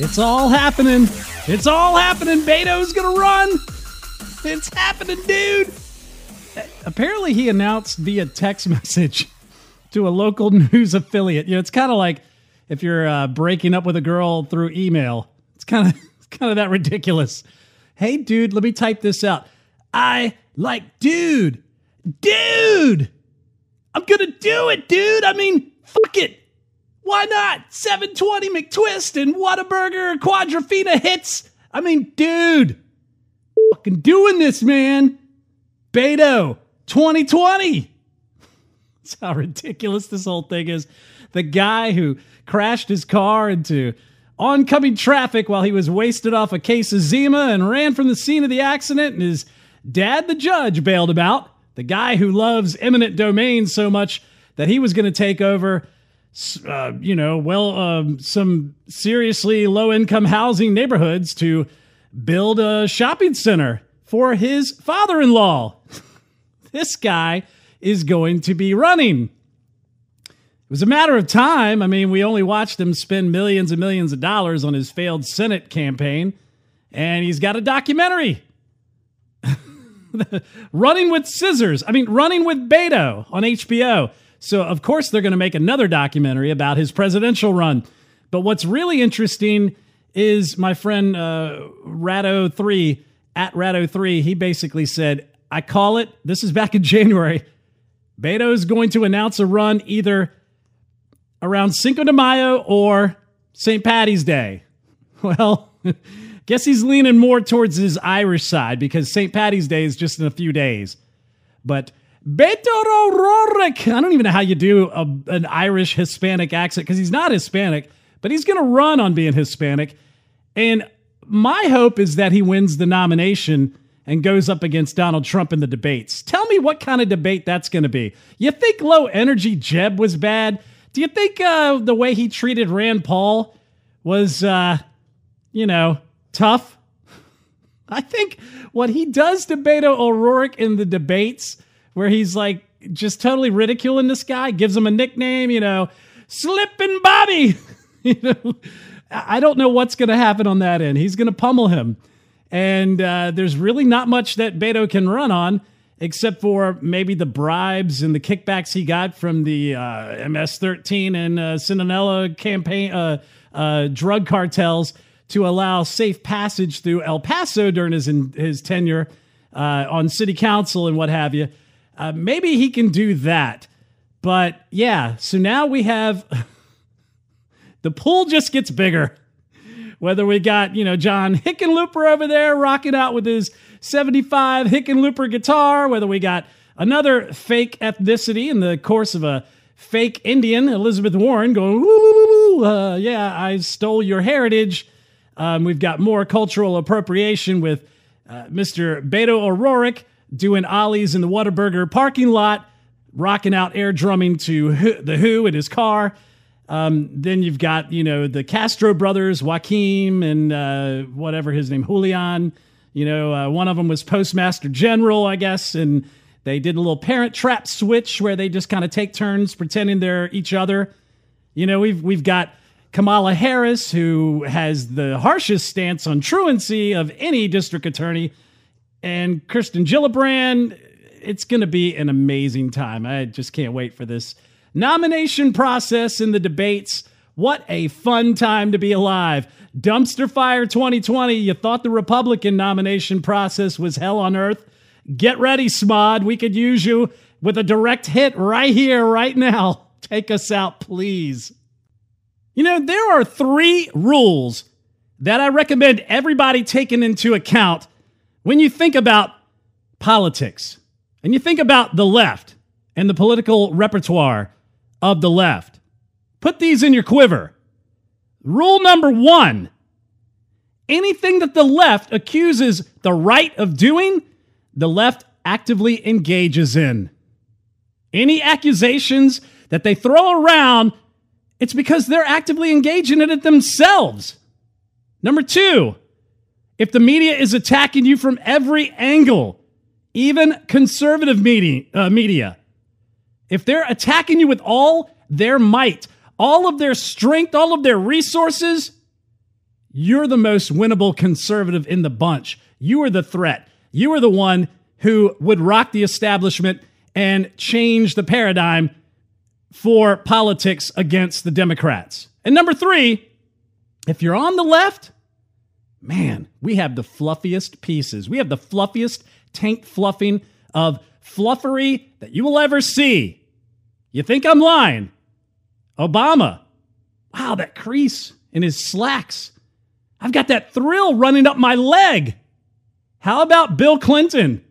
It's all happening. It's all happening. Beto's gonna run. It's happening, dude. Apparently, he announced via text message to a local news affiliate. You know, it's kind of like if you're uh, breaking up with a girl through email. It's kind of it's kind of that ridiculous. Hey, dude, let me type this out. I like, dude, dude. I'm gonna do it, dude. I mean, fuck it. Why not? 720 McTwist and Whataburger Quadrofina hits. I mean, dude, fucking doing this, man. Beto 2020. That's how ridiculous this whole thing is. The guy who crashed his car into oncoming traffic while he was wasted off a case of Zima and ran from the scene of the accident, and his dad, the judge, bailed him out. The guy who loves eminent domain so much that he was going to take over, uh, you know, well, um, some seriously low income housing neighborhoods to build a shopping center for his father in law. this guy is going to be running. It was a matter of time. I mean, we only watched him spend millions and millions of dollars on his failed Senate campaign, and he's got a documentary. running with scissors. I mean, running with Beto on HBO. So, of course, they're going to make another documentary about his presidential run. But what's really interesting is my friend uh, Rado3 at Rado3. He basically said, I call it, this is back in January. Beto is going to announce a run either around Cinco de Mayo or St. Patty's Day. Well, guess he's leaning more towards his Irish side because St. Patty's Day is just in a few days. But Beto O'Rourke, I don't even know how you do a, an Irish Hispanic accent because he's not Hispanic, but he's going to run on being Hispanic. And my hope is that he wins the nomination and goes up against Donald Trump in the debates. Tell me what kind of debate that's going to be. You think low energy Jeb was bad? Do you think uh, the way he treated Rand Paul was, uh, you know, tough? I think what he does to Beto O'Rourke in the debates, where he's like just totally ridiculing this guy, gives him a nickname, you know, Slippin' Bobby. you know, I don't know what's going to happen on that end. He's going to pummel him. And uh, there's really not much that Beto can run on except for maybe the bribes and the kickbacks he got from the uh, MS-13 and uh, campaign uh, uh, drug cartels to allow safe passage through El Paso during his his tenure uh, on city council and what have you. Uh, maybe he can do that, but yeah. So now we have the pool just gets bigger. Whether we got you know John Hickenlooper over there rocking out with his 75 Hickenlooper guitar, whether we got another fake ethnicity in the course of a fake Indian, Elizabeth Warren, going, uh, yeah, I stole your heritage. Um, we've got more cultural appropriation with uh, Mr. Beto O'Rourke doing ollies in the Whataburger parking lot, rocking out air drumming to The Who in his car. Um, then you've got, you know, the Castro brothers, Joaquin and uh, whatever his name, Julian, you know, uh, one of them was Postmaster General, I guess, and they did a little parent trap switch where they just kind of take turns pretending they're each other. You know, we've we've got Kamala Harris, who has the harshest stance on truancy of any district attorney, and Kirsten Gillibrand. It's going to be an amazing time. I just can't wait for this nomination process and the debates. What a fun time to be alive. Dumpster Fire 2020. You thought the Republican nomination process was hell on earth? Get ready, Smod. We could use you with a direct hit right here, right now. Take us out, please. You know, there are three rules that I recommend everybody taking into account when you think about politics and you think about the left and the political repertoire of the left. Put these in your quiver. Rule number one anything that the left accuses the right of doing, the left actively engages in. Any accusations that they throw around, it's because they're actively engaging in it themselves. Number two, if the media is attacking you from every angle, even conservative media, uh, media, if they're attacking you with all their might, all of their strength, all of their resources, you're the most winnable conservative in the bunch. You are the threat. You are the one who would rock the establishment and change the paradigm for politics against the Democrats. And number three, if you're on the left, man, we have the fluffiest pieces. We have the fluffiest tank fluffing of fluffery that you will ever see. You think I'm lying? Obama. Wow, that crease in his slacks. I've got that thrill running up my leg. How about Bill Clinton?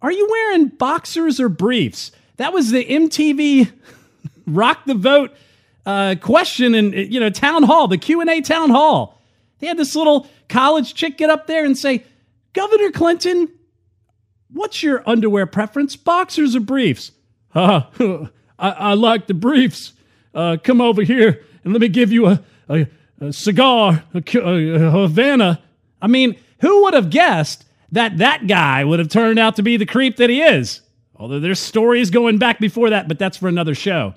Are you wearing boxers or briefs? That was the MTV Rock the Vote uh, question in you know town hall, the Q and A town hall. They had this little college chick get up there and say, "Governor Clinton, what's your underwear preference, boxers or briefs?" Uh, I, I like the briefs. Uh, come over here and let me give you a, a, a cigar, a, a, Havana. I mean, who would have guessed that that guy would have turned out to be the creep that he is? Although there's stories going back before that, but that's for another show.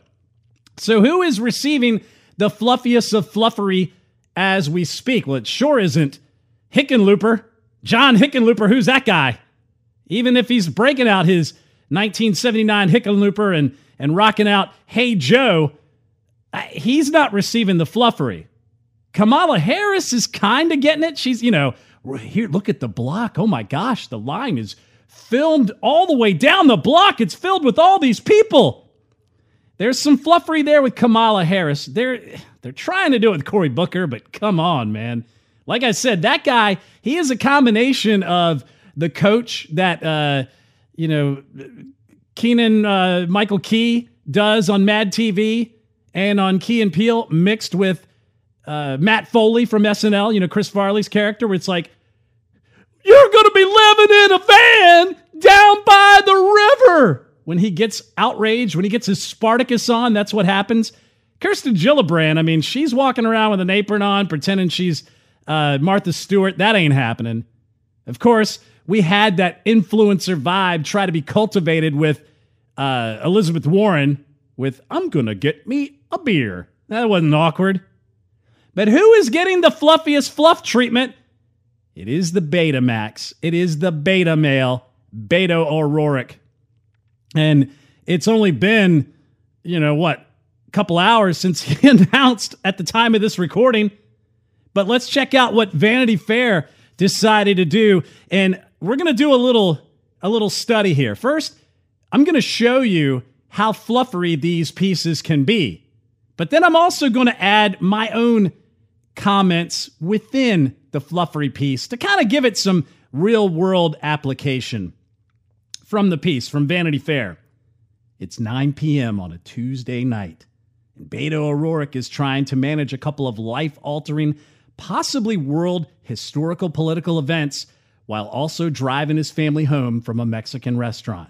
So, who is receiving the fluffiest of fluffery as we speak? Well, it sure isn't Hickenlooper. John Hickenlooper, who's that guy? Even if he's breaking out his 1979 Hickenlooper and, and rocking out Hey Joe, he's not receiving the fluffery. Kamala Harris is kind of getting it. She's, you know, here, look at the block. Oh my gosh, the line is filmed all the way down the block. It's filled with all these people. There's some fluffery there with Kamala Harris. They're they're trying to do it with Cory Booker, but come on, man. Like I said, that guy, he is a combination of the coach that uh, you know Keegan uh, Michael Key does on Mad TV and on Key and Peele, mixed with uh, Matt Foley from SNL. You know Chris Farley's character, where it's like you're going to be living in a van down by the river when he gets outraged, when he gets his Spartacus on, that's what happens. Kirsten Gillibrand, I mean, she's walking around with an apron on, pretending she's uh, Martha Stewart. That ain't happening. Of course, we had that influencer vibe try to be cultivated with uh, Elizabeth Warren with, I'm going to get me a beer. That wasn't awkward. But who is getting the fluffiest fluff treatment? It is the Betamax. It is the beta male, Beto O'Rourke. And it's only been, you know, what, a couple hours since he announced at the time of this recording. But let's check out what Vanity Fair decided to do. And we're going to do a little a little study here. First, I'm going to show you how fluffery these pieces can be. But then I'm also going to add my own comments within the fluffery piece to kind of give it some real world application from the piece from Vanity Fair. It's 9 p.m. on a Tuesday night, and Beto O'Rourke is trying to manage a couple of life altering, possibly world historical political events while also driving his family home from a Mexican restaurant.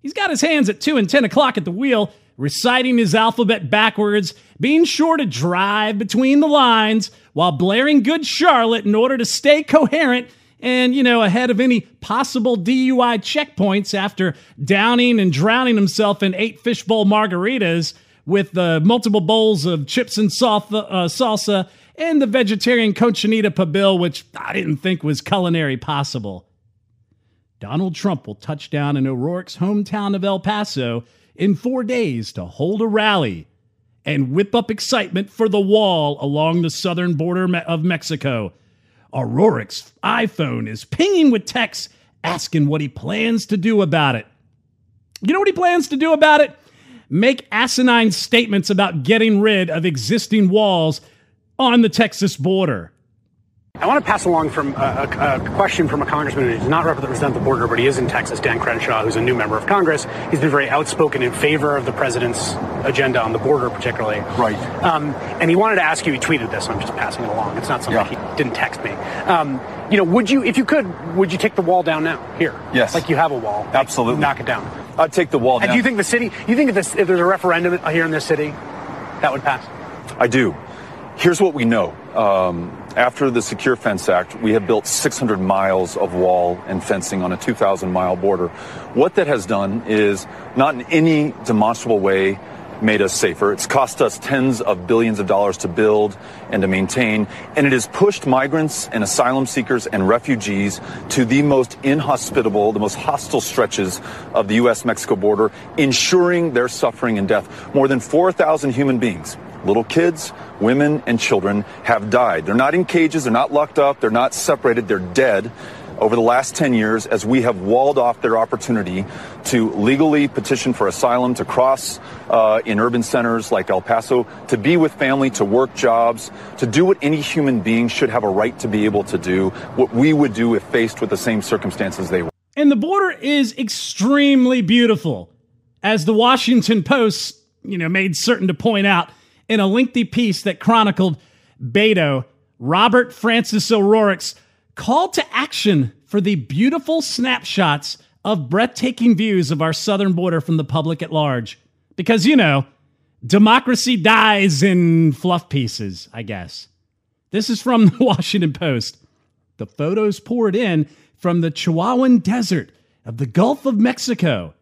He's got his hands at 2 and 10 o'clock at the wheel, reciting his alphabet backwards, being sure to drive between the lines while blaring Good Charlotte in order to stay coherent and, you know, ahead of any possible DUI checkpoints after downing and drowning himself in eight fishbowl margaritas with the multiple bowls of chips and salsa, uh, salsa and the vegetarian cochinita pibil, which I didn't think was culinary possible. Donald Trump will touch down in O'Rourke's hometown of El Paso in four days to hold a rally and whip up excitement for the wall along the southern border of Mexico O'Rourke's iPhone is pinging with texts asking what he plans to do about it. You know what he plans to do about it? Make asinine statements about getting rid of existing walls on the Texas border. I want to pass along from a, a, a, question from a congressman who does not represent the border, but he is in Texas, Dan Crenshaw, who's a new member of Congress. He's been very outspoken in favor of the president's agenda on the border, particularly. Right. Um, and he wanted to ask you. He tweeted this. I'm just passing it along. It's not something yeah. he didn't text me. Um, you know, would you, if you could, would you take the wall down now? Here. Yes. Like you have a wall. Absolutely. Knock it down. I'd take the wall down. And do you think the city? You think if, this, if there's a referendum here in this city, that would pass? I do. Here's what we know. Um, after the Secure Fence Act, we have built 600 miles of wall and fencing on a 2,000 mile border. What that has done is not in any demonstrable way made us safer. It's cost us tens of billions of dollars to build and to maintain, and it has pushed migrants and asylum seekers and refugees to the most inhospitable, the most hostile stretches of the U.S. Mexico border, ensuring their suffering and death. More than 4,000 human beings Little kids, women, and children have died. They're not in cages, they're not locked up, they're not separated, they're dead over the last 10 years as we have walled off their opportunity to legally petition for asylum, to cross uh, in urban centers like El Paso, to be with family, to work jobs, to do what any human being should have a right to be able to do, what we would do if faced with the same circumstances they were. And the border is extremely beautiful. As the Washington Post, you know, made certain to point out, in a lengthy piece that chronicled Beto, Robert Francis O'Rourke's call to action for the beautiful snapshots of breathtaking views of our southern border from the public at large. Because, you know, democracy dies in fluff pieces, I guess. This is from the Washington Post. The photos poured in from the Chihuahuan Desert of the Gulf of Mexico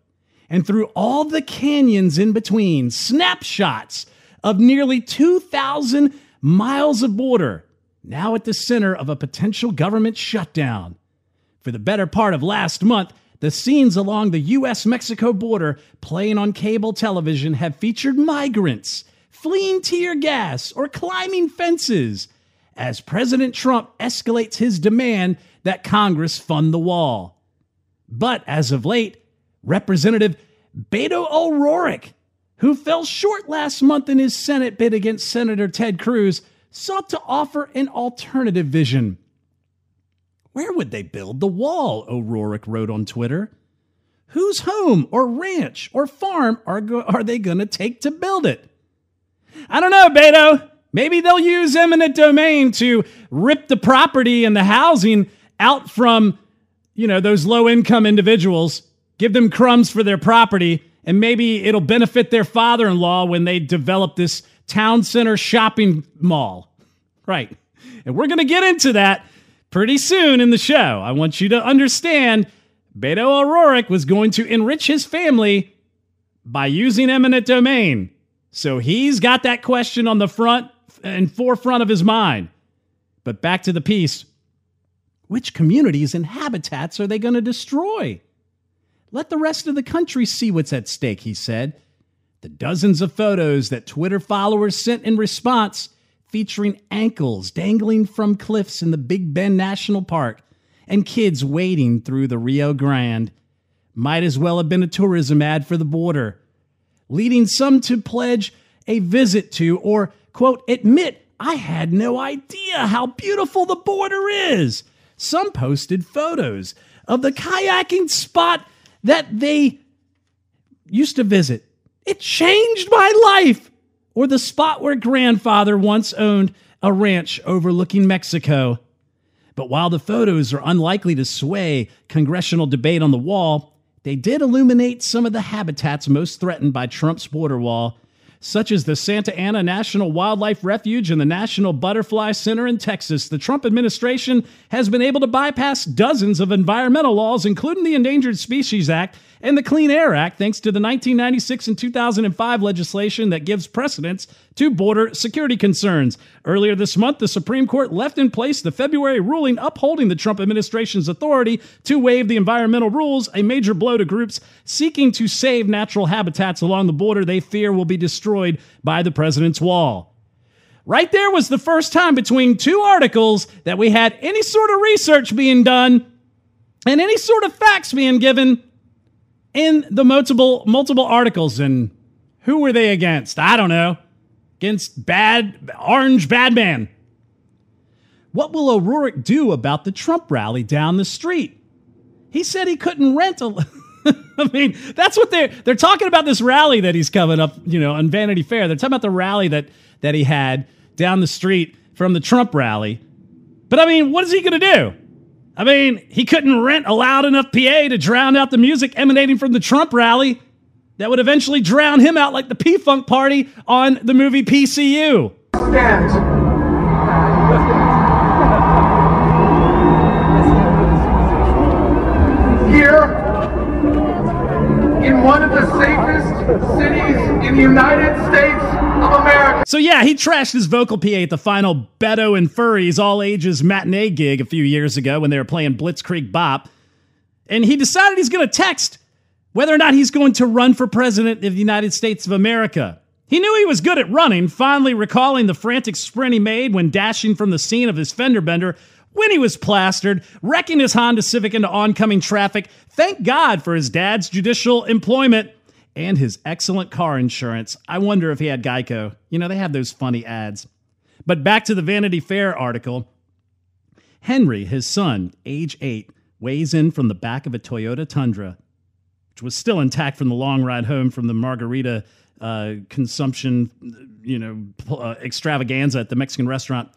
and through all the canyons in between, snapshots of nearly 2,000 miles of border, now at the center of a potential government shutdown. For the better part of last month, the scenes along the US Mexico border playing on cable television have featured migrants fleeing tear gas or climbing fences as President Trump escalates his demand that Congress fund the wall. But as of late, Representative Beto O'Rourke who fell short last month in his Senate bid against Senator Ted Cruz, sought to offer an alternative vision. Where would they build the wall? O'Rourke wrote on Twitter. Whose home or ranch or farm are, go- are they going to take to build it? I don't know, Beto. Maybe they'll use eminent domain to rip the property and the housing out from, you know, those low income individuals, give them crumbs for their property, and maybe it'll benefit their father in law when they develop this town center shopping mall. Right. And we're going to get into that pretty soon in the show. I want you to understand Beto O'Rourke was going to enrich his family by using eminent domain. So he's got that question on the front and forefront of his mind. But back to the piece which communities and habitats are they going to destroy? Let the rest of the country see what's at stake, he said. The dozens of photos that Twitter followers sent in response, featuring ankles dangling from cliffs in the Big Bend National Park and kids wading through the Rio Grande, might as well have been a tourism ad for the border, leading some to pledge a visit to or, quote, admit, I had no idea how beautiful the border is. Some posted photos of the kayaking spot that they used to visit. It changed my life. Or the spot where grandfather once owned a ranch overlooking Mexico. But while the photos are unlikely to sway congressional debate on the wall, they did illuminate some of the habitats most threatened by Trump's border wall such as the Santa Ana National Wildlife Refuge and the National Butterfly Center in Texas, the Trump administration has been able to bypass dozens of environmental laws, including the Endangered Species Act and the Clean Air Act, thanks to the 1996 and 2005 legislation that gives precedence to border security concerns. Earlier this month, the Supreme Court left in place the February ruling upholding the Trump administration's authority to waive the environmental rules, a major blow to groups seeking to save natural habitats along the border they fear will be destroyed by the president's wall. Right there was the first time between two articles that we had any sort of research being done and any sort of facts being given in the multiple multiple articles and who were they against? I don't know against bad orange bad man. What will O'Rourke do about the Trump rally down the street? He said he couldn't rent a. I mean, that's what they're they're talking about this rally that he's coming up, you know, on Vanity Fair. They're talking about the rally that that he had down the street from the Trump rally. But I mean, what is he going to do? I mean, he couldn't rent a loud enough PA to drown out the music emanating from the Trump rally that would eventually drown him out like the P Funk party on the movie PCU. Stand. Here in one of the safest cities in the United States of America. So yeah, he trashed his vocal PA at the final Beto and Furries all ages matinee gig a few years ago when they were playing Blitzkrieg Bop. And he decided he's going to text whether or not he's going to run for president of the United States of America. He knew he was good at running, fondly recalling the frantic sprint he made when dashing from the scene of his fender bender when he was plastered, wrecking his Honda Civic into oncoming traffic. Thank God for his dad's judicial employment and his excellent car insurance. I wonder if he had Geico. You know, they have those funny ads. But back to the Vanity Fair article. Henry, his son, age eight, weighs in from the back of a Toyota Tundra, which was still intact from the long ride home from the margarita uh, consumption, you know, uh, extravaganza at the Mexican restaurant.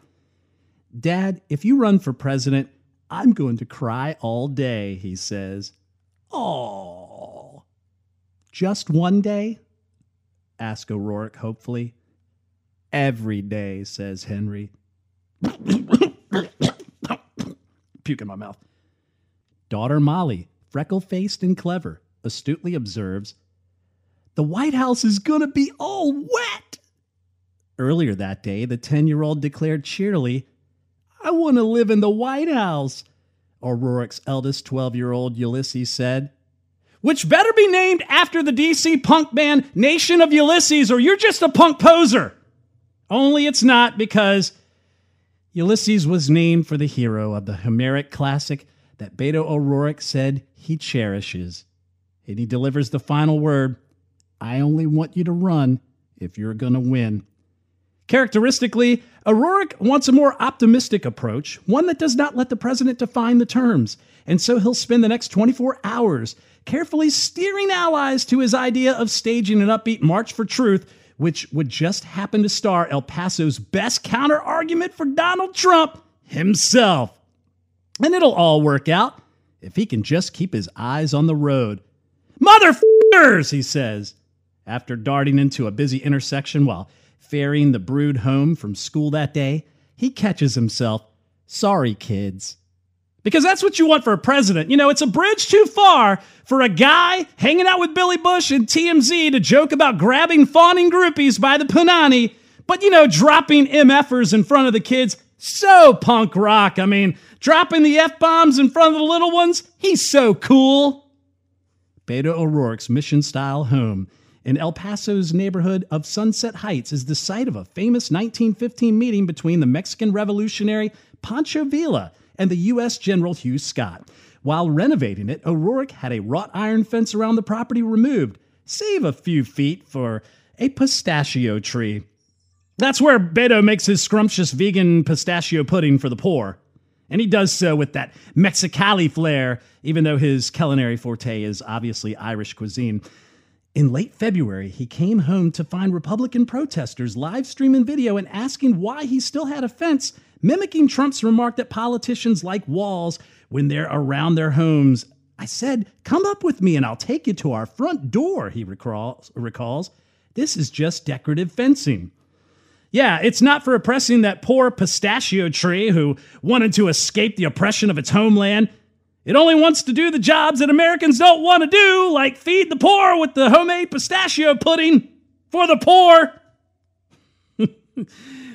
Dad, if you run for president, I'm going to cry all day, he says. Oh, just one day? asked O'Rourke hopefully. Every day, says Henry. Puke in my mouth. Daughter Molly, freckle faced and clever, astutely observes The White House is going to be all wet. Earlier that day, the 10 year old declared cheerily, I want to live in the White House, O'Rourke's eldest 12 year old Ulysses said. Which better be named after the DC punk band Nation of Ulysses, or you're just a punk poser. Only it's not because Ulysses was named for the hero of the Homeric classic that Beto O'Rourke said he cherishes. And he delivers the final word I only want you to run if you're going to win. Characteristically, O'Rourke wants a more optimistic approach, one that does not let the president define the terms. And so he'll spend the next 24 hours carefully steering allies to his idea of staging an upbeat March for Truth, which would just happen to star El Paso's best counter argument for Donald Trump himself. And it'll all work out if he can just keep his eyes on the road. Motherfuckers, he says, after darting into a busy intersection while ferrying the brood home from school that day, he catches himself, sorry, kids. Because that's what you want for a president. You know, it's a bridge too far for a guy hanging out with Billy Bush and TMZ to joke about grabbing fawning groupies by the punani, but, you know, dropping MFers in front of the kids. So punk rock. I mean, dropping the F bombs in front of the little ones. He's so cool. Beto O'Rourke's mission style home in El Paso's neighborhood of Sunset Heights is the site of a famous 1915 meeting between the Mexican revolutionary Pancho Villa and the U.S. General Hugh Scott. While renovating it, O'Rourke had a wrought iron fence around the property removed, save a few feet for a pistachio tree. That's where Beto makes his scrumptious vegan pistachio pudding for the poor. And he does so with that Mexicali flair, even though his culinary forte is obviously Irish cuisine. In late February, he came home to find Republican protesters live streaming video and asking why he still had a fence, mimicking Trump's remark that politicians like walls when they're around their homes. I said, Come up with me and I'll take you to our front door, he recalls. recalls. This is just decorative fencing. Yeah, it's not for oppressing that poor pistachio tree who wanted to escape the oppression of its homeland. It only wants to do the jobs that Americans don't want to do, like feed the poor with the homemade pistachio pudding for the poor.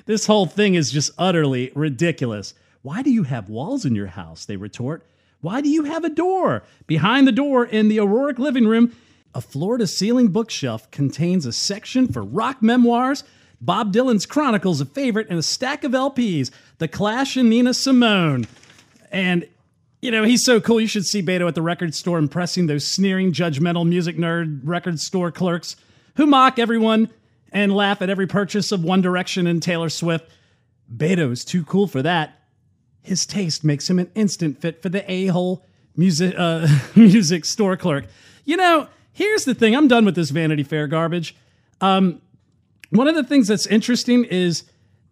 this whole thing is just utterly ridiculous. Why do you have walls in your house? They retort. Why do you have a door? Behind the door in the O'Rourke living room, a floor to ceiling bookshelf contains a section for rock memoirs, Bob Dylan's Chronicles, a favorite, and a stack of LPs, The Clash and Nina Simone. And you know, he's so cool. You should see Beto at the record store impressing those sneering, judgmental music nerd record store clerks who mock everyone and laugh at every purchase of One Direction and Taylor Swift. Beto's too cool for that. his taste makes him an instant fit for the a hole music uh, music store clerk. You know, here's the thing. I'm done with this Vanity Fair garbage. Um, one of the things that's interesting is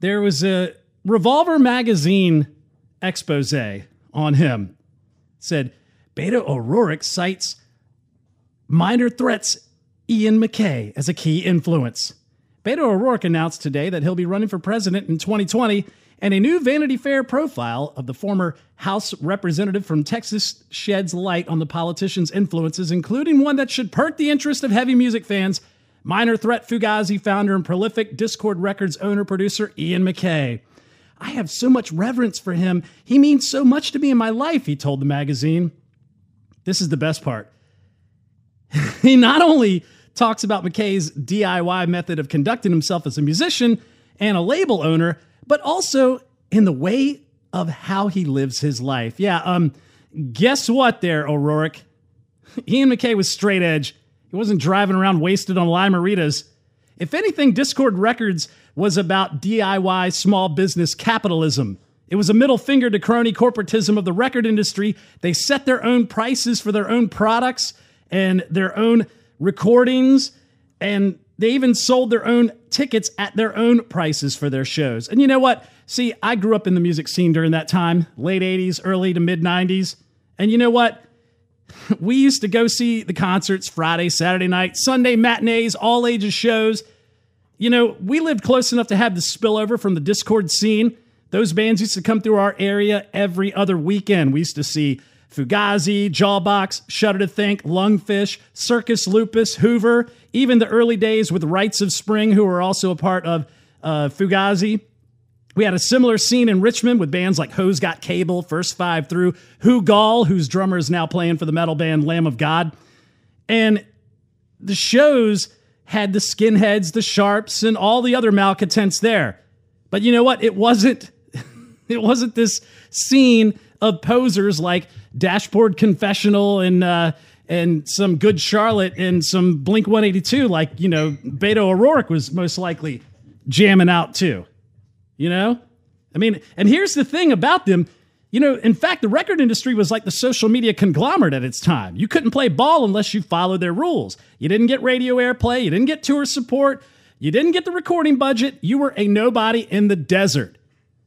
there was a Revolver magazine expose on him. It said Beto O'Rourke cites minor threats Ian MacKaye as a key influence. Beto O'Rourke announced today that he'll be running for president in 2020, and a new Vanity Fair profile of the former House representative from Texas sheds light on the politician's influences, including one that should perk the interest of heavy music fans. Minor Threat Fugazi founder and prolific Dischord Records owner producer Ian MacKaye. I have so much reverence for him. He means so much to me in my life, he told the magazine. This is the best part. he not only talks about MacKaye's DIY method of conducting himself as a musician and a label owner, but also in the way of how he lives his life. Yeah, um, guess what there, O'Rourke? Ian MacKaye was straight edge. He wasn't driving around wasted on Lime-A-Ritas. If anything, Dischord Records was about DIY small business capitalism. It was a middle finger to crony corporatism of the record industry. They set their own prices for their own products and their own recordings, and they even sold their own tickets at their own prices for their shows. And you know what? See, I grew up in the music scene during that time, late 80s, early to mid 90s. And you know what? We used to go see the concerts Friday, Saturday night, Sunday matinees, all ages shows. You know, we lived close enough to have the spillover from the Dischord scene. Those bands used to come through our area every other weekend. We used to see Fugazi, Jawbox, Shudder to Think, Lungfish, Circus Lupus, Hoover, even the early days with Rites of Spring, who were also a part of uh, Fugazi. We had a similar scene in Richmond with bands like Hose Got Cable, First Five Through, Who Gall, whose drummer is now playing for the metal band Lamb of God. And the shows had the skinheads, the sharps, and all the other malcontents there. But you know what? It wasn't it wasn't this scene of posers like Dashboard Confessional and uh, and some Good Charlotte and some Blink 182, like you know Beto O'Rourke was most likely jamming out too. You know, I mean, and here's the thing about them. You know, in fact, the record industry was like the social media conglomerate at its time. You couldn't play ball unless you followed their rules. You didn't get radio airplay, you didn't get tour support, you didn't get the recording budget. You were a nobody in the desert.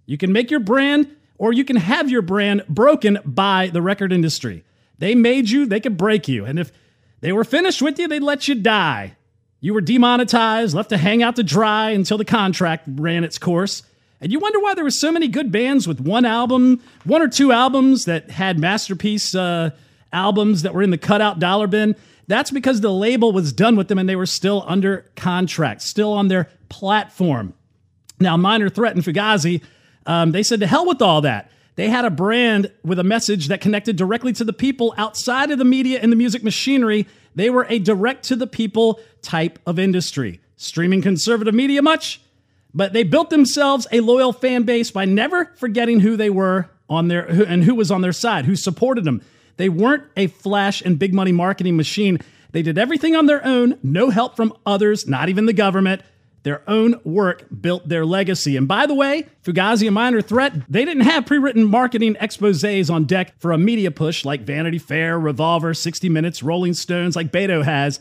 You can make your brand or you can have your brand broken by the record industry. They made you, they could break you. And if they were finished with you, they'd let you die. You were demonetized, left to hang out to dry until the contract ran its course. And you wonder why there were so many good bands with one album, one or two albums that had masterpiece uh, albums that were in the cutout dollar bin. That's because the label was done with them and they were still under contract, still on their platform. Now, Minor Threat and Fugazi um, they said to hell with all that. They had a brand with a message that connected directly to the people outside of the media and the music machinery. They were a direct to the people type of industry. Streaming conservative media much, but they built themselves a loyal fan base by never forgetting who they were on their and who was on their side, who supported them. They weren't a flash and big money marketing machine. They did everything on their own, no help from others, not even the government. Their own work built their legacy. And by the way, Fugazi and Minor Threat, they didn't have pre written marketing exposes on deck for a media push like Vanity Fair, Revolver, 60 Minutes, Rolling Stones, like Beto has.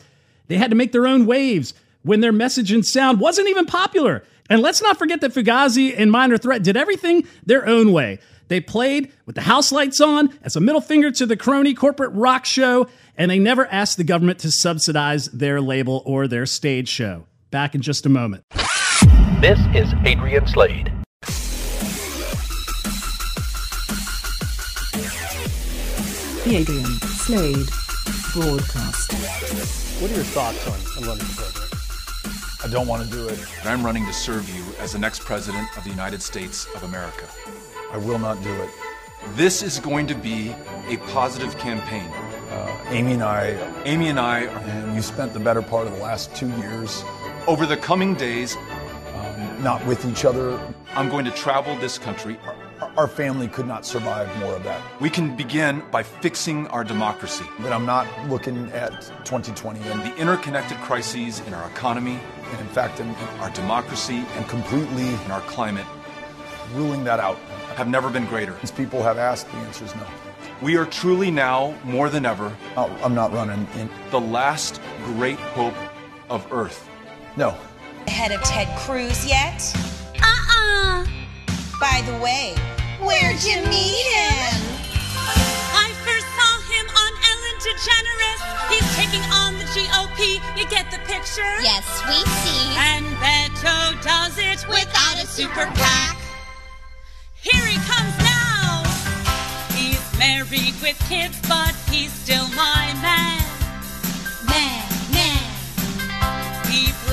They had to make their own waves when their message and sound wasn't even popular. And let's not forget that Fugazi and Minor Threat did everything their own way. They played with the house lights on as a middle finger to the crony corporate rock show, and they never asked the government to subsidize their label or their stage show. Back in just a moment. This is Adrian Slade. The Adrian Slade Broadcast. What are your thoughts on, on running for president? I don't want to do it. I'm running to serve you as the next president of the United States of America. I will not do it. This is going to be a positive campaign. Uh, Amy and I, Amy and I, and you spent the better part of the last two years over the coming days, um, not with each other. I'm going to travel this country. Our, our family could not survive more of that. We can begin by fixing our democracy. But I'm not looking at 2020 and the interconnected crises in our economy, and in fact, in, our democracy, and completely in our climate. ruling that out. have never been greater. As people have asked, the answer is no. We are truly now, more than ever, Oh, I'm not running in. the last great hope of Earth. No. Ahead of Ted Cruz yet? Uh-uh. By the way, where'd you meet him? I first saw him on Ellen DeGeneres. He's taking on the GOP. You get the picture? Yes, we see. And Beto does it Without a super PAC. Here he comes now. He's married with kids, but he's still my man. Man,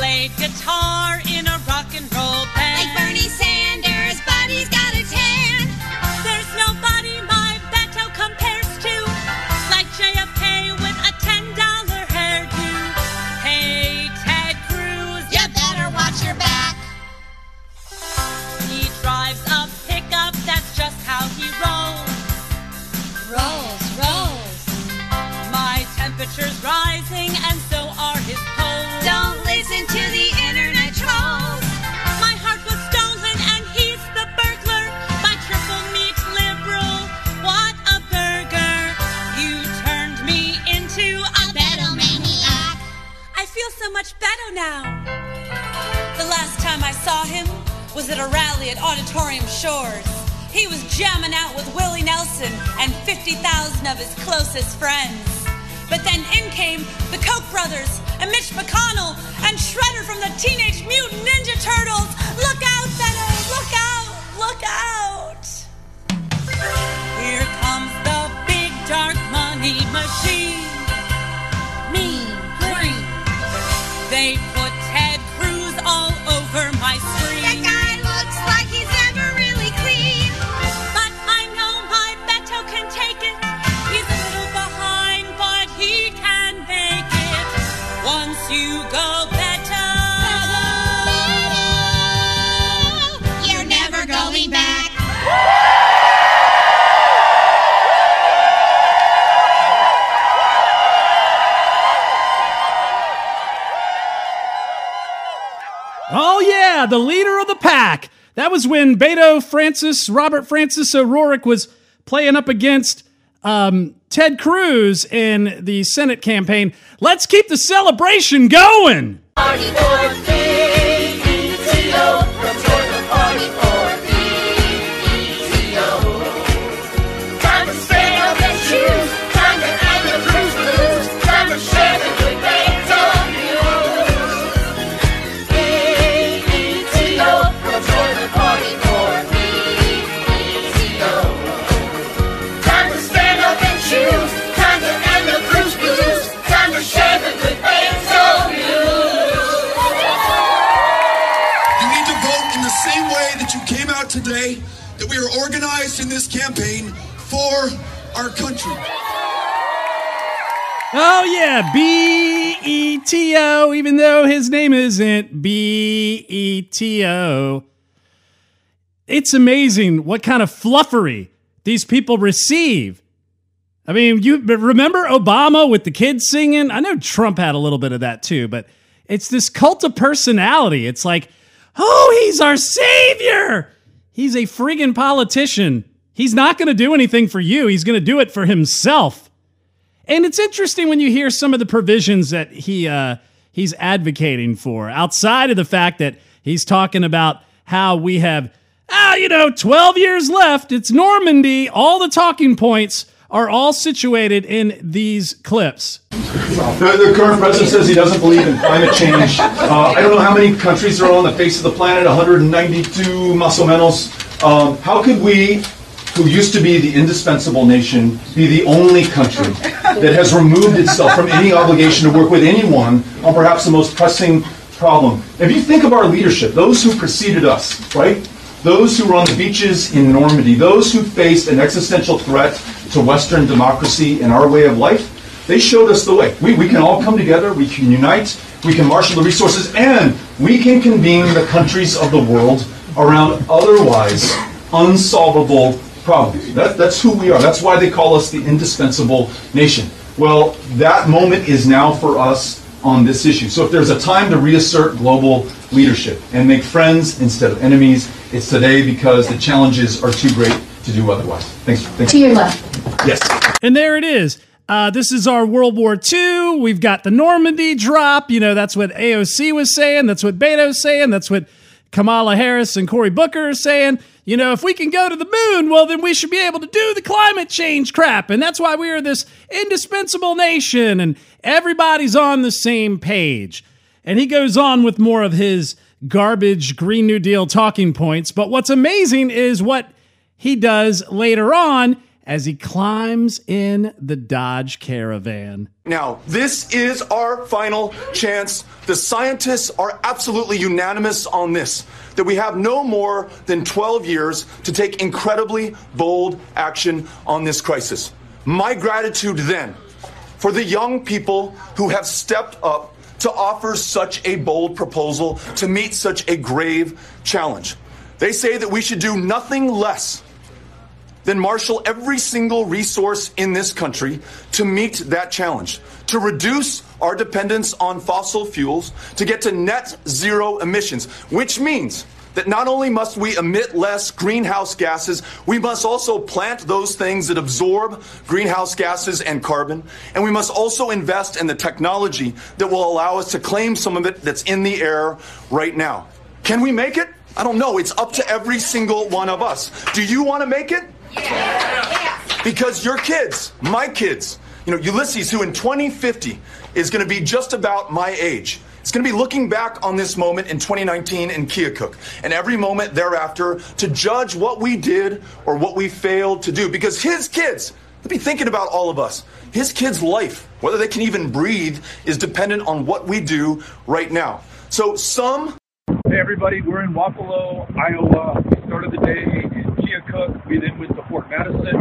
played guitar in a rock and roll band. Like Bernie Sanders, but he's got a tan. There's nobody my Beto compares to. Like JFK with a $10 hairdo. Hey, Ted Cruz, You better watch your back. He drives a pickup, that's just how he rolls. Rolls, rolls. My temperature's rising, much better now. The last time I saw him was at a rally at Auditorium Shores. He was jamming out with Willie Nelson and 50,000 of his closest friends. But then in came the Koch brothers and Mitch McConnell and Shredder from the Teenage Mutant Ninja Turtles. Look out, Beto! Look out! They yeah, the leader of the pack. That was when Beto Francis, Robert Francis O'Rourke was playing up against um, Ted Cruz in the Senate campaign. Let's keep the celebration going. Our country. Oh, yeah, B E T O, even though his name isn't B E T O. It's amazing what kind of fluffery these people receive. I mean, you remember Obama with the kids singing? I know Trump had a little bit of that too, but it's this cult of personality. It's like, oh, he's our savior. He's a friggin' politician. He's not going to do anything for you, he's going to do it for himself. And it's interesting when you hear some of the provisions that he uh, he's advocating for, outside of the fact that he's talking about how we have, ah, you know, 12 years left. It's Normandy. All the talking points are all situated in these clips. The, the current president says he doesn't believe in climate change. Uh, I don't know how many countries are on the face of the planet, 192 más o menos. Um, how could we, who used to be the indispensable nation, be the only country that has removed itself from any obligation to work with anyone on perhaps the most pressing problem? If you think of our leadership, those who preceded us, right? Those who were on the beaches in Normandy, those who faced an existential threat to Western democracy and our way of life, they showed us the way. We, we can all come together, we can unite, we can marshal the resources, and we can convene the countries of the world around otherwise unsolvable problems. That, that's who we are. That's why they call us the indispensable nation. Well, that moment is now for us on this issue. So if there's a time to reassert global leadership and make friends instead of enemies, it's today because the challenges are too great to do otherwise. Thanks. thanks. To your left. Yes. And there it is. Uh, this is our World War II. We've got the Normandy drop. You know, that's what AOC was saying. That's what Beto's saying. That's what Kamala Harris and Cory Booker saying. You know, if we can go to the moon, well, then we should be able to do the climate change crap. And that's why we are this indispensable nation and everybody's on the same page. And he goes on with more of his garbage Green New Deal talking points. But what's amazing is what he does later on as he climbs in the Dodge Caravan. Now, this is our final chance. The scientists are absolutely unanimous on this that we have no more than 12 years to take incredibly bold action on this crisis. My gratitude then for the young people who have stepped up to offer such a bold proposal to meet such a grave challenge. They say that we should do nothing less than marshal every single resource in this country to meet that challenge, to reduce our dependence on fossil fuels, to get to net zero emissions, which means that not only must we emit less greenhouse gases, we must also plant those things that absorb greenhouse gases and carbon, and we must also invest in the technology that will allow us to claim some of it that's in the air right now. Can we make it? I don't know. It's up to every single one of us. Do you want to make it? Because your kids, my kids, you know, Ulysses, who in 2050 is going to be just about my age, is going to be looking back on this moment in 2019 in Keokuk and every moment thereafter to judge what we did or what we failed to do. Because his kids, they'll be thinking about all of us. His kids' life, whether they can even breathe, is dependent on what we do right now. So some Hey everybody, we're in Wapello, Iowa. We started the day Keokuk. We then went to Fort Madison,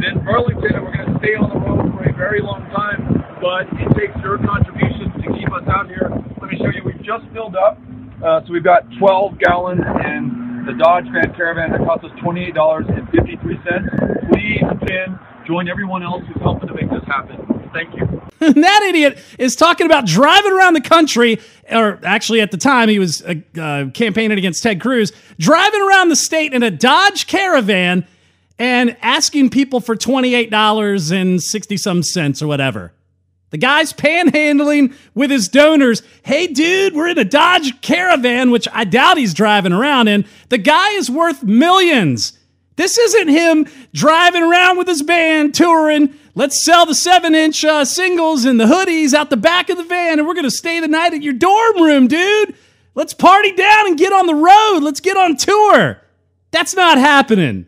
then Burlington, and we're going to stay on the road for a very long time. But it takes your contributions to keep us out here. Let me show you. We've just filled up, uh, so we've got 12 gallons in the Dodge Van Caravan that cost us $28.53. Please, again, join everyone else who's helping to make this happen. Thank you. that idiot is talking about driving around the country, or actually at the time he was uh, uh, campaigning against Ted Cruz, driving around the state in a Dodge Caravan and asking people for $28 and 60 some cents or whatever. The guy's panhandling with his donors. Hey, dude, we're in a Dodge Caravan, which I doubt he's driving around in. The guy is worth millions. This isn't him driving around with his band touring. Let's sell the seven inch uh, singles and the hoodies out the back of the van, and we're going to stay the night at your dorm room, dude. Let's party down and get on the road. Let's get on tour. That's not happening.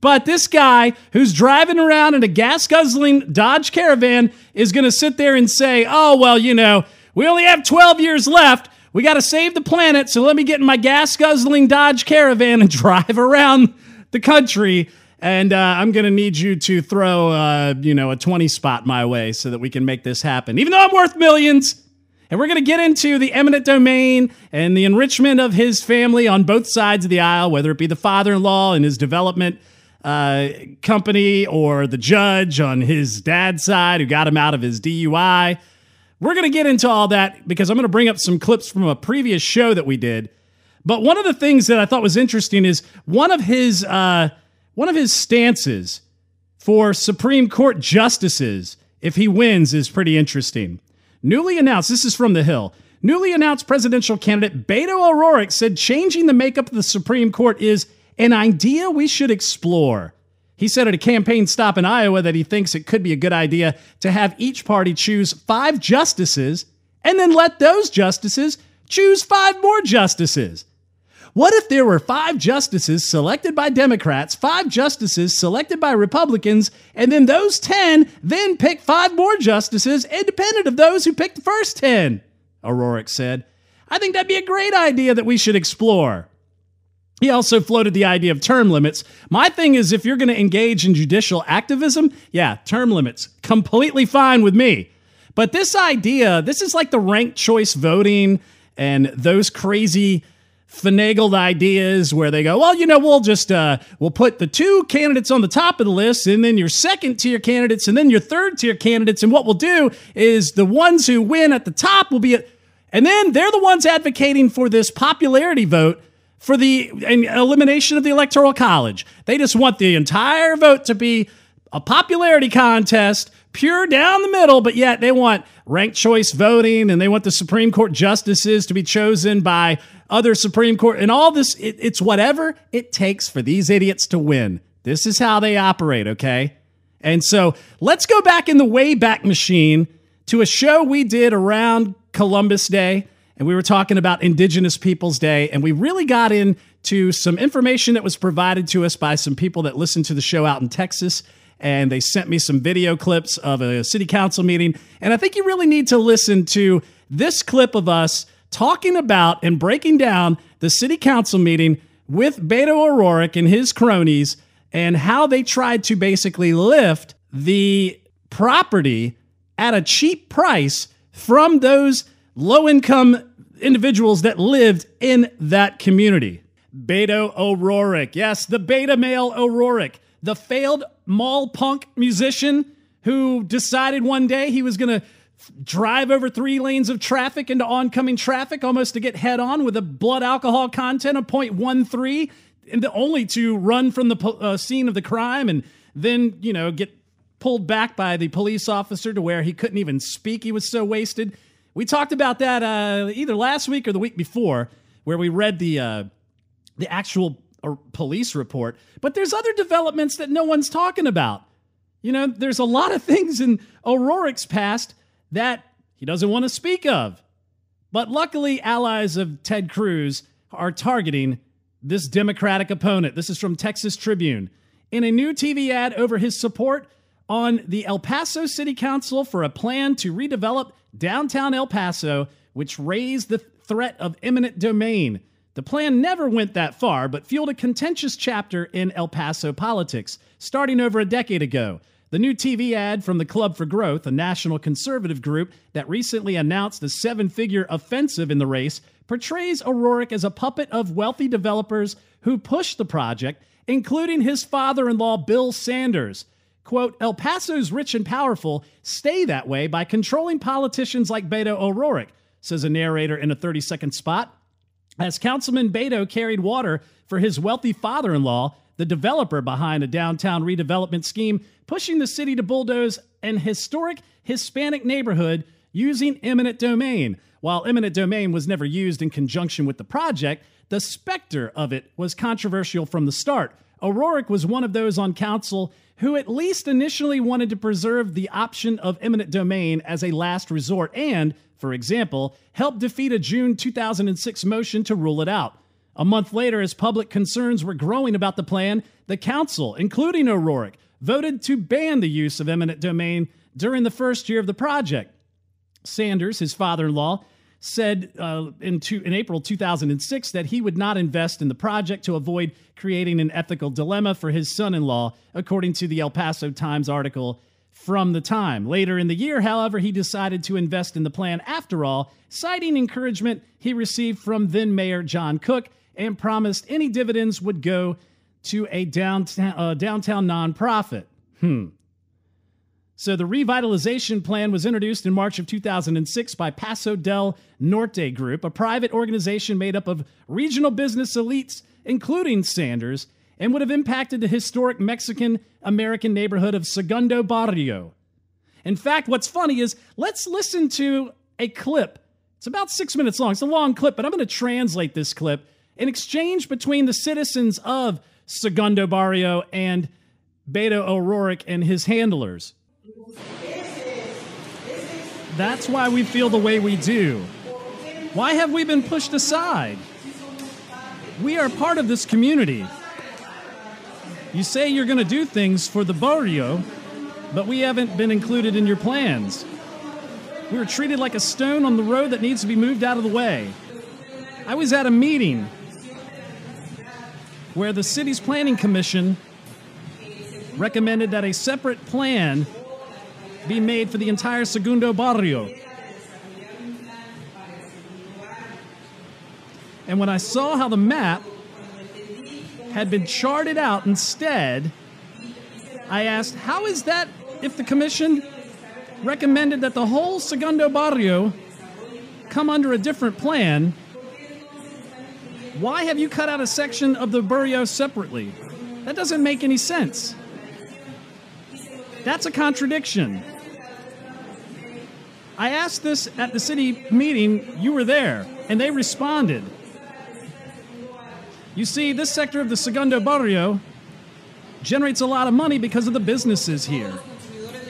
But this guy who's driving around in a gas guzzling Dodge Caravan is going to sit there and say, oh, well, you know, we only have 12 years left. We got to save the planet. So let me get in my gas guzzling Dodge Caravan and drive around the country. And uh, I'm going to need you to throw, uh, you know, a 20 spot my way so that we can make this happen, even though I'm worth millions. And we're going to get into the eminent domain and the enrichment of his family on both sides of the aisle, whether it be the father in law and his development uh, company or the judge on his dad's side who got him out of his DUI. We're going to get into all that because I'm going to bring up some clips from a previous show that we did. But one of the things that I thought was interesting is one of his uh, one of his stances for Supreme Court justices, if he wins, is pretty interesting. Newly announced, this is from The Hill. Newly announced presidential candidate Beto O'Rourke said changing the makeup of the Supreme Court is an idea we should explore. He said at a campaign stop in Iowa that he thinks it could be a good idea to have each party choose five justices and then let those justices choose five more justices. What if there were five justices selected by Democrats, five justices selected by Republicans, and then those 10 then pick five more justices independent of those who picked the first 10? O'Rourke said. I think that'd be a great idea that we should explore. He also floated the idea of term limits. My thing is, if you're going to engage in judicial activism, yeah, term limits, completely fine with me. But this idea, this is like the ranked choice voting and those crazy finagled ideas where they go, well, you know, we'll just uh, we'll put the two candidates on the top of the list, and then your second tier candidates, and then your third tier candidates, and what we'll do is the ones who win at the top will be, and then they're the ones advocating for this popularity vote for the elimination of the electoral college. They just want the entire vote to be a popularity contest, pure down the middle, but yet they want ranked choice voting and they want the Supreme Court justices to be chosen by other Supreme Court and all this. It, it's whatever it takes for these idiots to win. This is how they operate, okay? And so let's go back in the Wayback Machine to a show we did around Columbus Day. And we were talking about Indigenous Peoples Day. And we really got into some information that was provided to us by some people that listened to the show out in Texas and they sent me some video clips of a city council meeting. And I think you really need to listen to this clip of us talking about and breaking down the city council meeting with Beto O'Rourke and his cronies and how they tried to basically lift the property at a cheap price from those low income individuals that lived in that community. Beto O'Rourke. Yes, the beta male O'Rourke the failed mall punk musician who decided one day he was going to drive over three lanes of traffic into oncoming traffic almost to get head on with a blood alcohol content of 0.13 and only to run from the uh, scene of the crime and then you know get pulled back by the police officer to where he couldn't even speak. He was so wasted. We talked about that uh, either last week or the week before where we read the uh, the actual a police report, but there's other developments that no one's talking about. You know, there's a lot of things in O'Rourke's past that he doesn't want to speak of. But luckily, allies of Ted Cruz are targeting this Democratic opponent. This is from Texas Tribune. In a new TV ad over his support on the El Paso City Council for a plan to redevelop downtown El Paso, which raised the threat of eminent domain. The plan never went that far, but fueled a contentious chapter in El Paso politics, starting over a decade ago. The new TV ad from the Club for Growth, a national conservative group that recently announced a seven figure offensive in the race, portrays O'Rourke as a puppet of wealthy developers who pushed the project, including his father in law, Bill Sanders. Quote, El Paso's rich and powerful stay that way by controlling politicians like Beto O'Rourke, says a narrator in a 30 second spot. As Councilman Beto carried water for his wealthy father in law, the developer behind a downtown redevelopment scheme pushing the city to bulldoze an historic Hispanic neighborhood using eminent domain. While eminent domain was never used in conjunction with the project, the specter of it was controversial from the start. O'Rourke was one of those on council who at least initially wanted to preserve the option of eminent domain as a last resort and for example, helped defeat a June 2006 motion to rule it out. A month later, as public concerns were growing about the plan, the council, including O'Rourke, voted to ban the use of eminent domain during the first year of the project. Sanders, his father in law, said uh, in, two, in April 2006 that he would not invest in the project to avoid creating an ethical dilemma for his son in law, according to the El Paso Times article from the time. Later in the year, however, he decided to invest in the plan after all, citing encouragement he received from then Mayor John Cook and promised any dividends would go to a downtown, uh, downtown nonprofit. Hmm. So the revitalization plan was introduced in March of 2006 by Paso del Norte Group, a private organization made up of regional business elites, including Sanders, and would have impacted the historic Mexican American neighborhood of Segundo Barrio. In fact, what's funny is let's listen to a clip. It's about six minutes long. It's a long clip, but I'm going to translate this clip. An exchange between the citizens of Segundo Barrio and Beto O'Rourke and his handlers. That's why we feel the way we do. Why have we been pushed aside? We are part of this community. You say you're going to do things for the barrio, but we haven't been included in your plans. We were treated like a stone on the road that needs to be moved out of the way. I was at a meeting where the city's planning commission recommended that a separate plan be made for the entire Segundo Barrio. And when I saw how the map had been charted out instead, I asked, how is that if the commission recommended that the whole Segundo Barrio come under a different plan? Why have you cut out a section of the barrio separately? That doesn't make any sense. That's a contradiction. I asked this at the city meeting, you were there, and they responded. You see, this sector of the Segundo Barrio generates a lot of money because of the businesses here.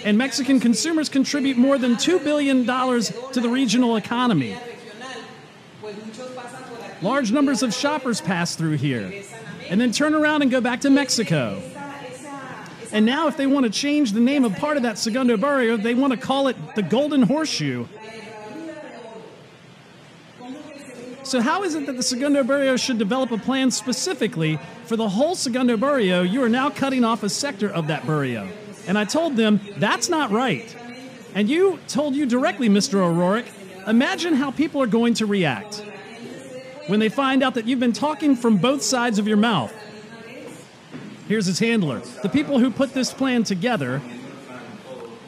And Mexican consumers contribute more than $2 billion to the regional economy. Large numbers of shoppers pass through here and then turn around and go back to Mexico. And now, if they want to change the name of part of that Segundo Barrio, they want to call it the Golden Horseshoe. So, how is it that the Segundo Barrio should develop a plan specifically for the whole Segundo Barrio? You are now cutting off a sector of that barrio. And I told them, that's not right. And you told you directly, Mr. O'Rourke, imagine how people are going to react when they find out that you've been talking from both sides of your mouth. Here's his handler. The people who put this plan together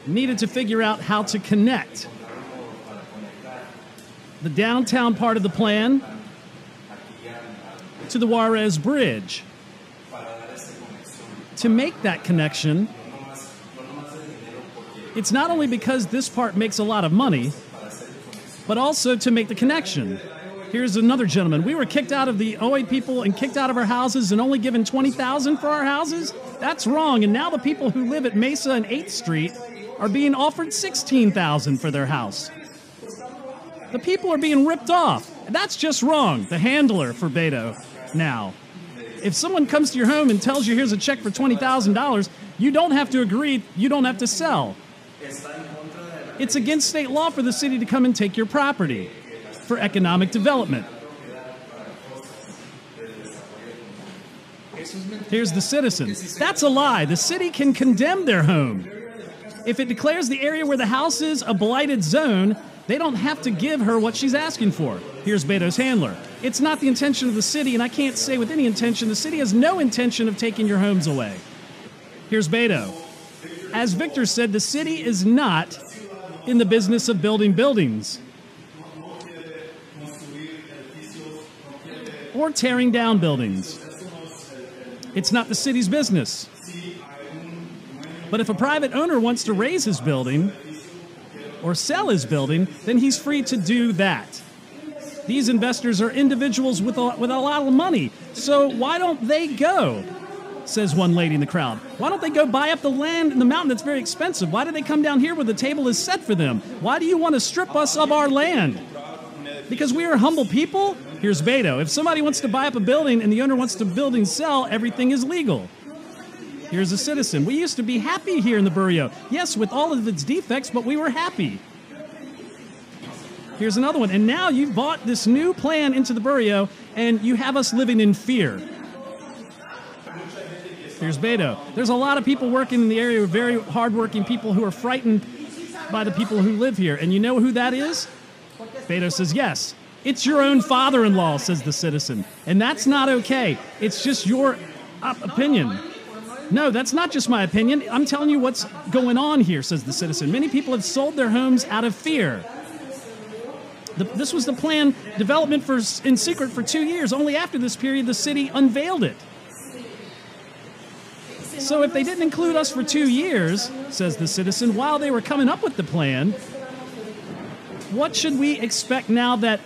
needed to figure out how to connect the downtown part of the plan to the Juarez Bridge. To make that connection, it's not only because this part makes a lot of money, but also to make the connection. Here's another gentleman. We were kicked out of the OA people and kicked out of our houses and only given 20,000 for our houses? That's wrong. And now the people who live at Mesa and 8th Street are being offered 16,000 for their house. The people are being ripped off. That's just wrong. The handler for Beto now. If someone comes to your home and tells you here's a check for $20,000, you don't have to agree, you don't have to sell. It's against state law for the city to come and take your property for economic development. Here's the citizen. That's a lie. The city can condemn their home. If it declares the area where the house is a blighted zone, they don't have to give her what she's asking for. Here's Beto's handler. It's not the intention of the city, and I can't say with any intention, the city has no intention of taking your homes away. Here's Beto. As Victor said, the city is not in the business of building buildings or tearing down buildings. It's not the city's business. But if a private owner wants to raise his building or sell his building, then he's free to do that. These investors are individuals with a, with a lot of money. So why don't they go? Says one lady in the crowd. Why don't they go buy up the land in the mountain that's very expensive? Why do they come down here where the table is set for them? Why do you want to strip us of our land? Because we are humble people? Here's Beto. If somebody wants to buy up a building and the owner wants to build and sell, everything is legal. Here's a citizen. We used to be happy here in the Barrio. Yes, with all of its defects, but we were happy. Here's another one. And now you've bought this new plan into the Barrio and you have us living in fear. Here's Beto. There's a lot of people working in the area, very hardworking people who are frightened by the people who live here. And you know who that is? Beto says, Yes. It's your own father in law, says the citizen. And that's not okay. It's just your opinion. No, that's not just my opinion. I'm telling you what's going on here, says the citizen. Many people have sold their homes out of fear. The, this was the plan development for in secret for two years. Only after this period, the city unveiled it. So if they didn't include us for two years, says the citizen, while they were coming up with the plan, what should we expect now that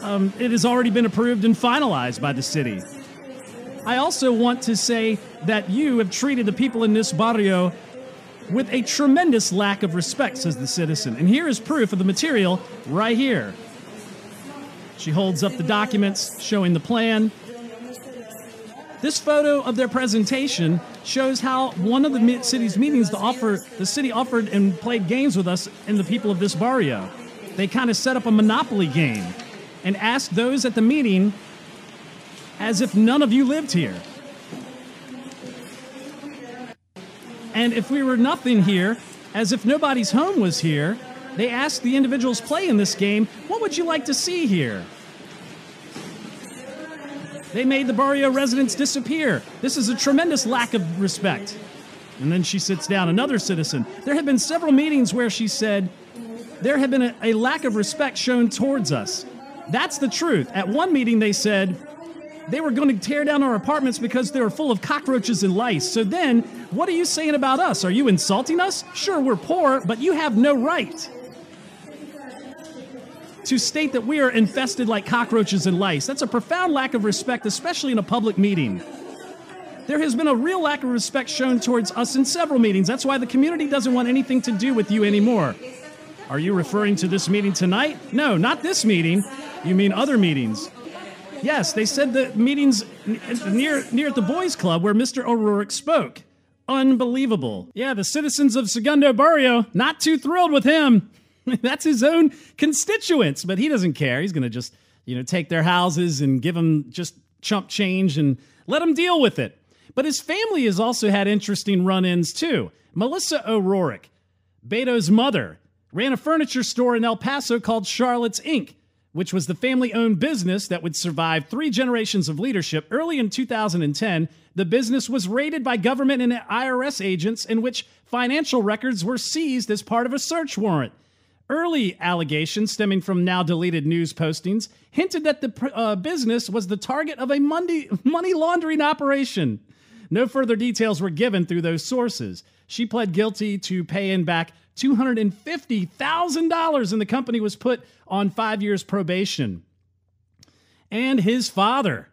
um, it has already been approved and finalized by the city? I also want to say that you have treated the people in this barrio with a tremendous lack of respect, says the citizen. And here is proof of the material right here. She holds up the documents showing the plan. This photo of their presentation shows how one of the city's meetings the offer the city offered and played games with us and the people of this barrio. They kind of set up a monopoly game and asked those at the meeting as if none of you lived here. And if we were nothing here, as if nobody's home was here, they asked the individuals playing this game, what would you like to see here? They made the Barrio residents disappear. This is a tremendous lack of respect. And then she sits down, another citizen. There have been several meetings where she said, There have been a, a lack of respect shown towards us. That's the truth. At one meeting, they said they were going to tear down our apartments because they were full of cockroaches and lice. So then, what are you saying about us? Are you insulting us? Sure, we're poor, but you have no right to state that we are infested like cockroaches and lice. That's a profound lack of respect, especially in a public meeting. There has been a real lack of respect shown towards us in several meetings. That's why the community doesn't want anything to do with you anymore. Are you referring to this meeting tonight? No, not this meeting. You mean other meetings. Yes, they said the meetings near near at the boys club where Mr. O'Rourke spoke. Unbelievable. Yeah, the citizens of Segundo Barrio not too thrilled with him. That's his own constituents, but he doesn't care. He's going to just, you know, take their houses and give them just chump change and let them deal with it. But his family has also had interesting run-ins too. Melissa O'Rourke, Beto's mother, ran a furniture store in El Paso called Charlotte's Inc., which was the family owned business that would survive three generations of leadership. Early in 2010, the business was raided by government and IRS agents, in which financial records were seized as part of a search warrant. Early allegations stemming from now deleted news postings hinted that the uh, business was the target of a money, money laundering operation. No further details were given through those sources. She pled guilty to paying back $250,000 and the company was put on five years probation. And his father,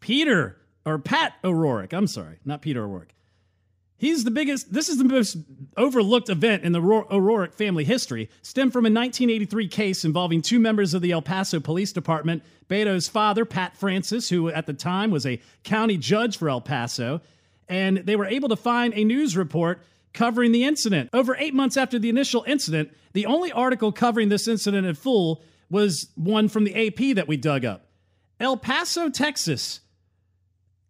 Peter, or Pat O'Rourke, I'm sorry, not Peter O'Rourke. He's the biggest, this is the most overlooked event in the O'Rourke family history, stemmed from a 1983 case involving two members of the El Paso Police Department. Beto's father, Pat Francis, who at the time was a county judge for El Paso, and they were able to find a news report covering the incident. Over eight months after the initial incident, the only article covering this incident in full was one from the AP that we dug up. El Paso, Texas.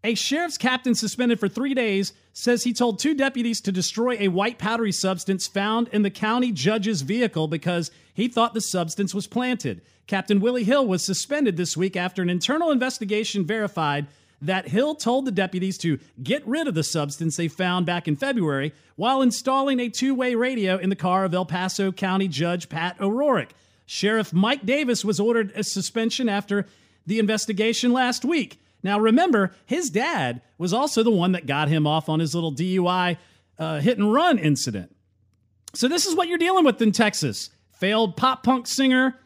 A sheriff's captain suspended for three days says he told two deputies to destroy a white powdery substance found in the county judge's vehicle because he thought the substance was planted. Captain Willie Hill was suspended this week after an internal investigation verified that Hill told the deputies to get rid of the substance they found back in February while installing a two way radio in the car of El Paso County Judge Pat O'Rourke. Sheriff Mike Davis was ordered a suspension after the investigation last week. Now, remember, his dad was also the one that got him off on his little DUI uh, hit and run incident. So, this is what you're dealing with in Texas failed pop punk singer,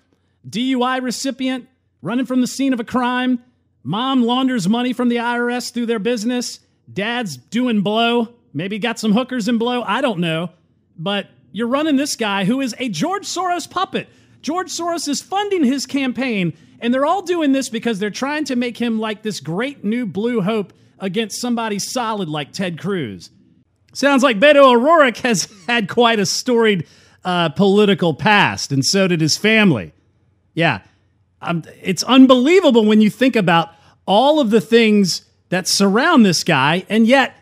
DUI recipient, running from the scene of a crime Mom launders money from the IRS through their business. Dad's doing blow. Maybe got some hookers in blow. I don't know. But you're running this guy who is a George Soros puppet. George Soros is funding his campaign, and they're all doing this because they're trying to make him like this great new blue hope against somebody solid like Ted Cruz. Sounds like Beto O'Rourke has had quite a storied uh, political past, and so did his family. Yeah, um, it's unbelievable when you think about all of the things that surround this guy, and yet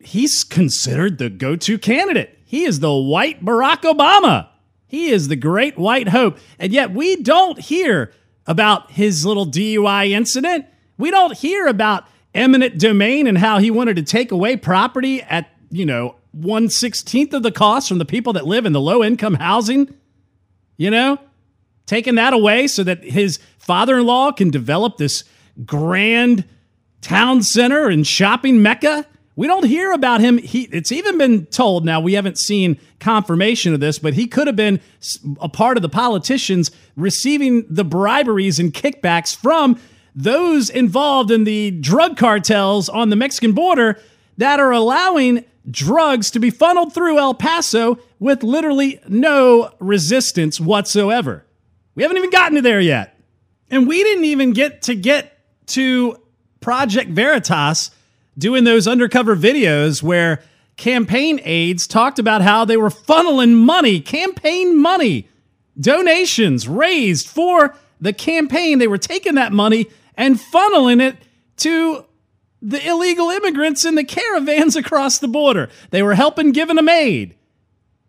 he's considered the go to candidate. He is the white Barack Obama. He is the great white hope. And yet we don't hear about his little DUI incident. We don't hear about eminent domain and how he wanted to take away property at, you know, 116th of the cost from the people that live in the low income housing. You know, taking that away so that his father in law can develop this grand town center and shopping mecca. We don't hear about him. He, it's even been told now, we haven't seen confirmation of this, but he could have been a part of the politicians receiving the briberies and kickbacks from those involved in the drug cartels on the Mexican border that are allowing drugs to be funneled through El Paso with literally no resistance whatsoever. We haven't even gotten to there yet. And we didn't even get to get to Project Veritas doing those undercover videos where campaign aides talked about how they were funneling money, campaign money, donations raised for the campaign. They were taking that money and funneling it to the illegal immigrants in the caravans across the border. They were helping giving them aid.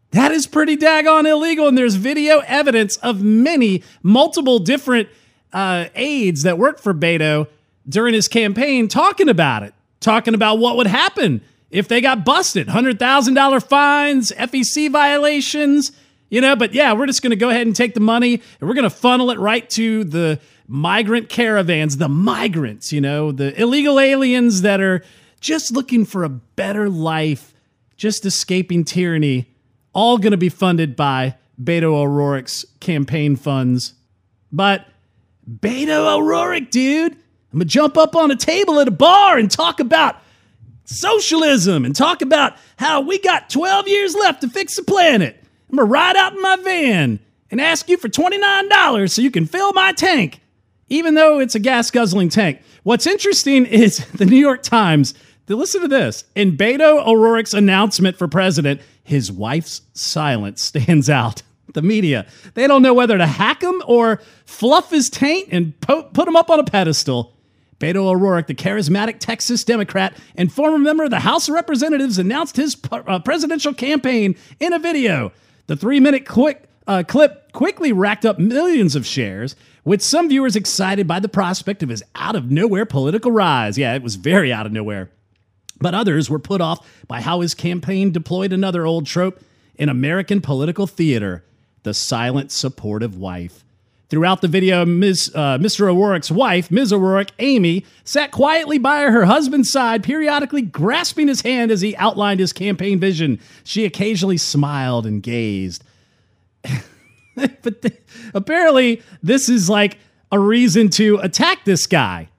That is pretty daggone illegal. And there's video evidence of many, multiple different uh, aides that worked for Beto during his campaign talking about it, talking about what would happen if they got busted $100,000 fines, FEC violations, you know. But yeah, we're just going to go ahead and take the money and we're going to funnel it right to the migrant caravans, the migrants, you know, the illegal aliens that are just looking for a better life, just escaping tyranny, all going to be funded by Beto O'Rourke's campaign funds. But Beto O'Rourke, dude, I'm going to jump up on a table at a bar and talk about socialism and talk about how we got 12 years left to fix the planet. I'm going to ride out in my van and ask you for $29 so you can fill my tank, even though it's a gas guzzling tank. What's interesting is the New York Times. Listen to this. In Beto O'Rourke's announcement for president, his wife's silence stands out. The media, they don't know whether to hack him or fluff his taint and po- put him up on a pedestal. Beto O'Rourke, the charismatic Texas Democrat and former member of the House of Representatives, announced his uh, presidential campaign in a video. The three minute quick, uh, clip quickly racked up millions of shares, with some viewers excited by the prospect of his out of nowhere political rise. Yeah, it was very out of nowhere. But others were put off by how his campaign deployed another old trope in American political theater the silent, supportive wife. Throughout the video, Ms., uh, Mr. O'Rourke's wife, Ms. O'Rourke, Amy, sat quietly by her husband's side, periodically grasping his hand as he outlined his campaign vision. She occasionally smiled and gazed. but th- apparently, this is like a reason to attack this guy.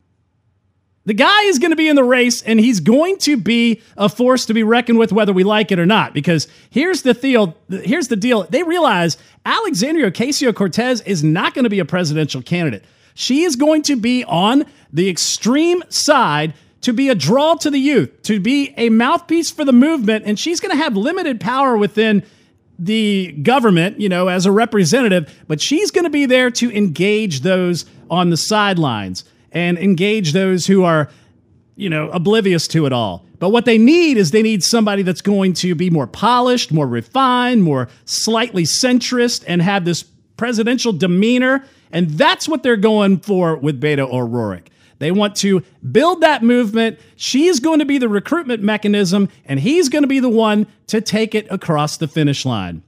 The guy is going to be in the race and he's going to be a force to be reckoned with whether we like it or not because here's the deal here's the deal they realize Alexandria Ocasio-Cortez is not going to be a presidential candidate. She is going to be on the extreme side to be a draw to the youth, to be a mouthpiece for the movement and she's going to have limited power within the government, you know, as a representative, but she's going to be there to engage those on the sidelines and engage those who are, you know, oblivious to it all. But what they need is they need somebody that's going to be more polished, more refined, more slightly centrist, and have this presidential demeanor. And that's what they're going for with Beto O'Rourke. They want to build that movement. She's going to be the recruitment mechanism, and he's going to be the one to take it across the finish line.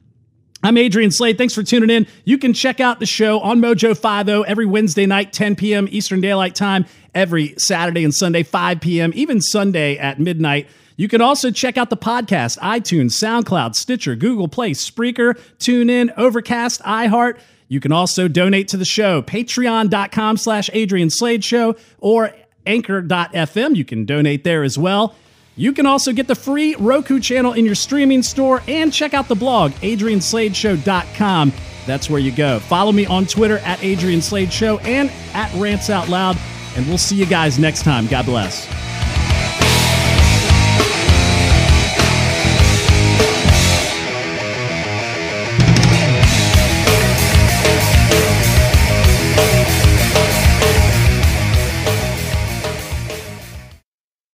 I'm Adrian Slade. Thanks for tuning in. You can check out the show on Mojo 50 every Wednesday night, 10 p.m. Eastern Daylight Time, every Saturday and Sunday, 5 p.m., even Sunday at midnight. You can also check out the podcast, iTunes, SoundCloud, Stitcher, Google Play, Spreaker, TuneIn, Overcast, iHeart. You can also donate to the show, patreon.com slash Adrian Slade Show or anchor.fm. You can donate there as well. You can also get the free Roku channel in your streaming store and check out the blog, adriansladeshow.com. That's where you go. Follow me on Twitter at Adrian Slade Show and at Rants Out Loud. And we'll see you guys next time. God bless.